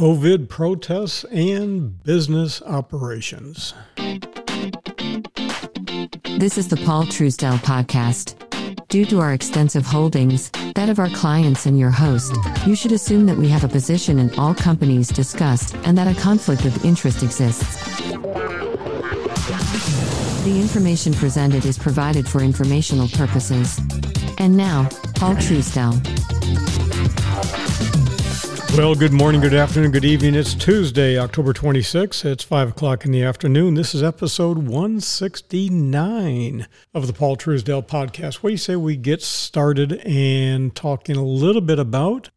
COVID protests and business operations. This is the Paul Truesdell podcast. Due to our extensive holdings, that of our clients and your host, you should assume that we have a position in all companies discussed and that a conflict of interest exists. The information presented is provided for informational purposes. And now, Paul Truesdell. Well, good morning, good afternoon, good evening. It's Tuesday, October 26th. It's 5 o'clock in the afternoon. This is episode 169 of the Paul Truesdell podcast. What do you say we get started and talking a little bit about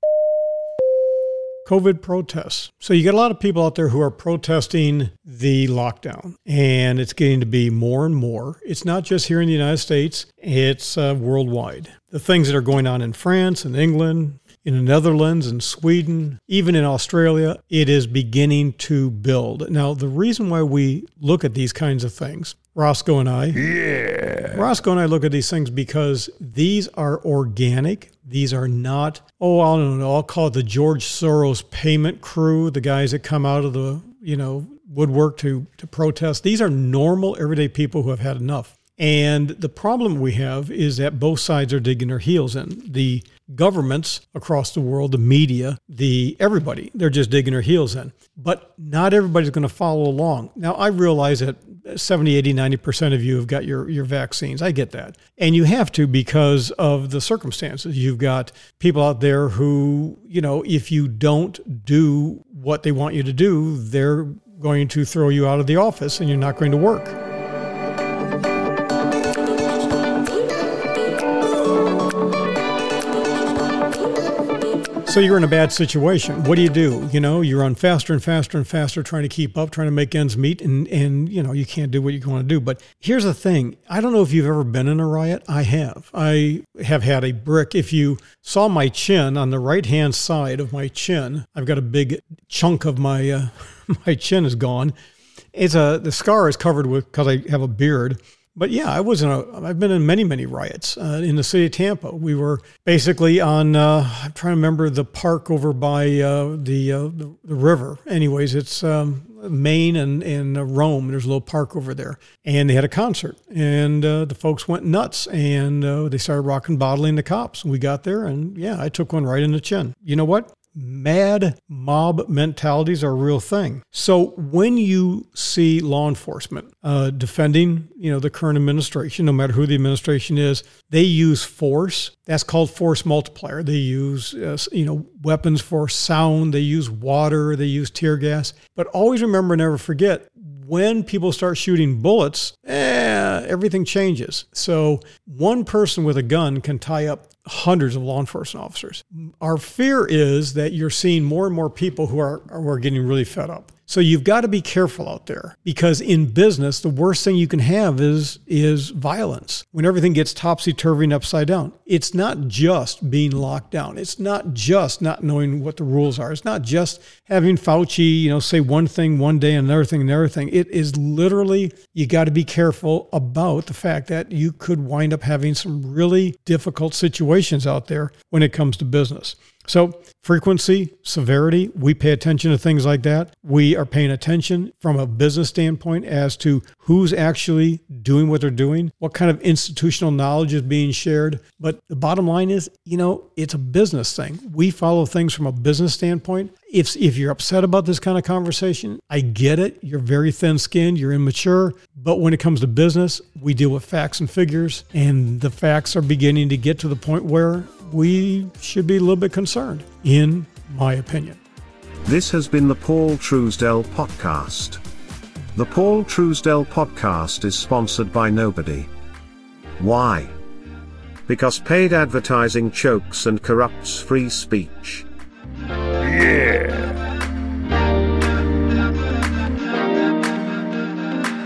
COVID protests. So you get a lot of people out there who are protesting the lockdown, and it's getting to be more and more. It's not just here in the United States, it's uh, worldwide. The things that are going on in France and England, in the Netherlands and Sweden, even in Australia, it is beginning to build. Now, the reason why we look at these kinds of things, Roscoe and I, yeah. Roscoe and I look at these things because these are organic. These are not, oh, I don't know, I'll call it the George Soros payment crew, the guys that come out of the, you know, woodwork to, to protest. These are normal, everyday people who have had enough. And the problem we have is that both sides are digging their heels in. The governments across the world, the media, the everybody, they're just digging their heels in. But not everybody's going to follow along. Now, I realize that 70, 80, 90% of you have got your, your vaccines. I get that. And you have to because of the circumstances. You've got people out there who, you know, if you don't do what they want you to do, they're going to throw you out of the office and you're not going to work. So you're in a bad situation. What do you do? You know, you run faster and faster and faster trying to keep up, trying to make ends meet, and and you know you can't do what you want to do. But here's the thing: I don't know if you've ever been in a riot. I have. I have had a brick. If you saw my chin on the right hand side of my chin, I've got a big chunk of my uh, my chin is gone. It's a the scar is covered with because I have a beard but yeah, I was in a. I've been in many, many riots uh, in the city of Tampa. We were basically on. Uh, I'm trying to remember the park over by uh, the, uh, the, the river. Anyways, it's um, Main and and Rome. There's a little park over there, and they had a concert, and uh, the folks went nuts, and uh, they started rocking bottling the cops. We got there, and yeah, I took one right in the chin. You know what? Mad mob mentalities are a real thing. So when you see law enforcement uh, defending, you know, the current administration, no matter who the administration is, they use force. That's called force multiplier. They use, uh, you know, weapons for sound. They use water. They use tear gas. But always remember, never forget, when people start shooting bullets, eh, everything changes. So one person with a gun can tie up hundreds of law enforcement officers. Our fear is that you're seeing more and more people who are, are getting really fed up. So you've got to be careful out there because in business, the worst thing you can have is is violence. When everything gets topsy turvy and upside down, it's not just being locked down. It's not just not knowing what the rules are. It's not just having Fauci, you know, say one thing one day and another thing and another thing. It is literally you got to be careful about the fact that you could wind up having some really difficult situations out there when it comes to business. So, frequency, severity, we pay attention to things like that. We are paying attention from a business standpoint as to who's actually doing what they're doing, what kind of institutional knowledge is being shared. But the bottom line is, you know, it's a business thing. We follow things from a business standpoint. If, if you're upset about this kind of conversation, I get it. You're very thin skinned, you're immature. But when it comes to business, we deal with facts and figures, and the facts are beginning to get to the point where we should be a little bit concerned, in my opinion. This has been the Paul Truesdell Podcast. The Paul Truesdell Podcast is sponsored by nobody. Why? Because paid advertising chokes and corrupts free speech. Yeah!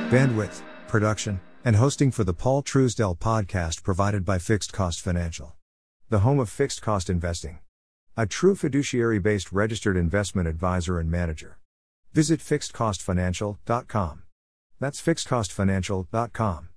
Bandwidth, production, and hosting for the Paul Truesdell podcast provided by Fixed Cost Financial the home of fixed cost investing. A true fiduciary based registered investment advisor and manager. Visit fixedcostfinancial.com. That's fixedcostfinancial.com.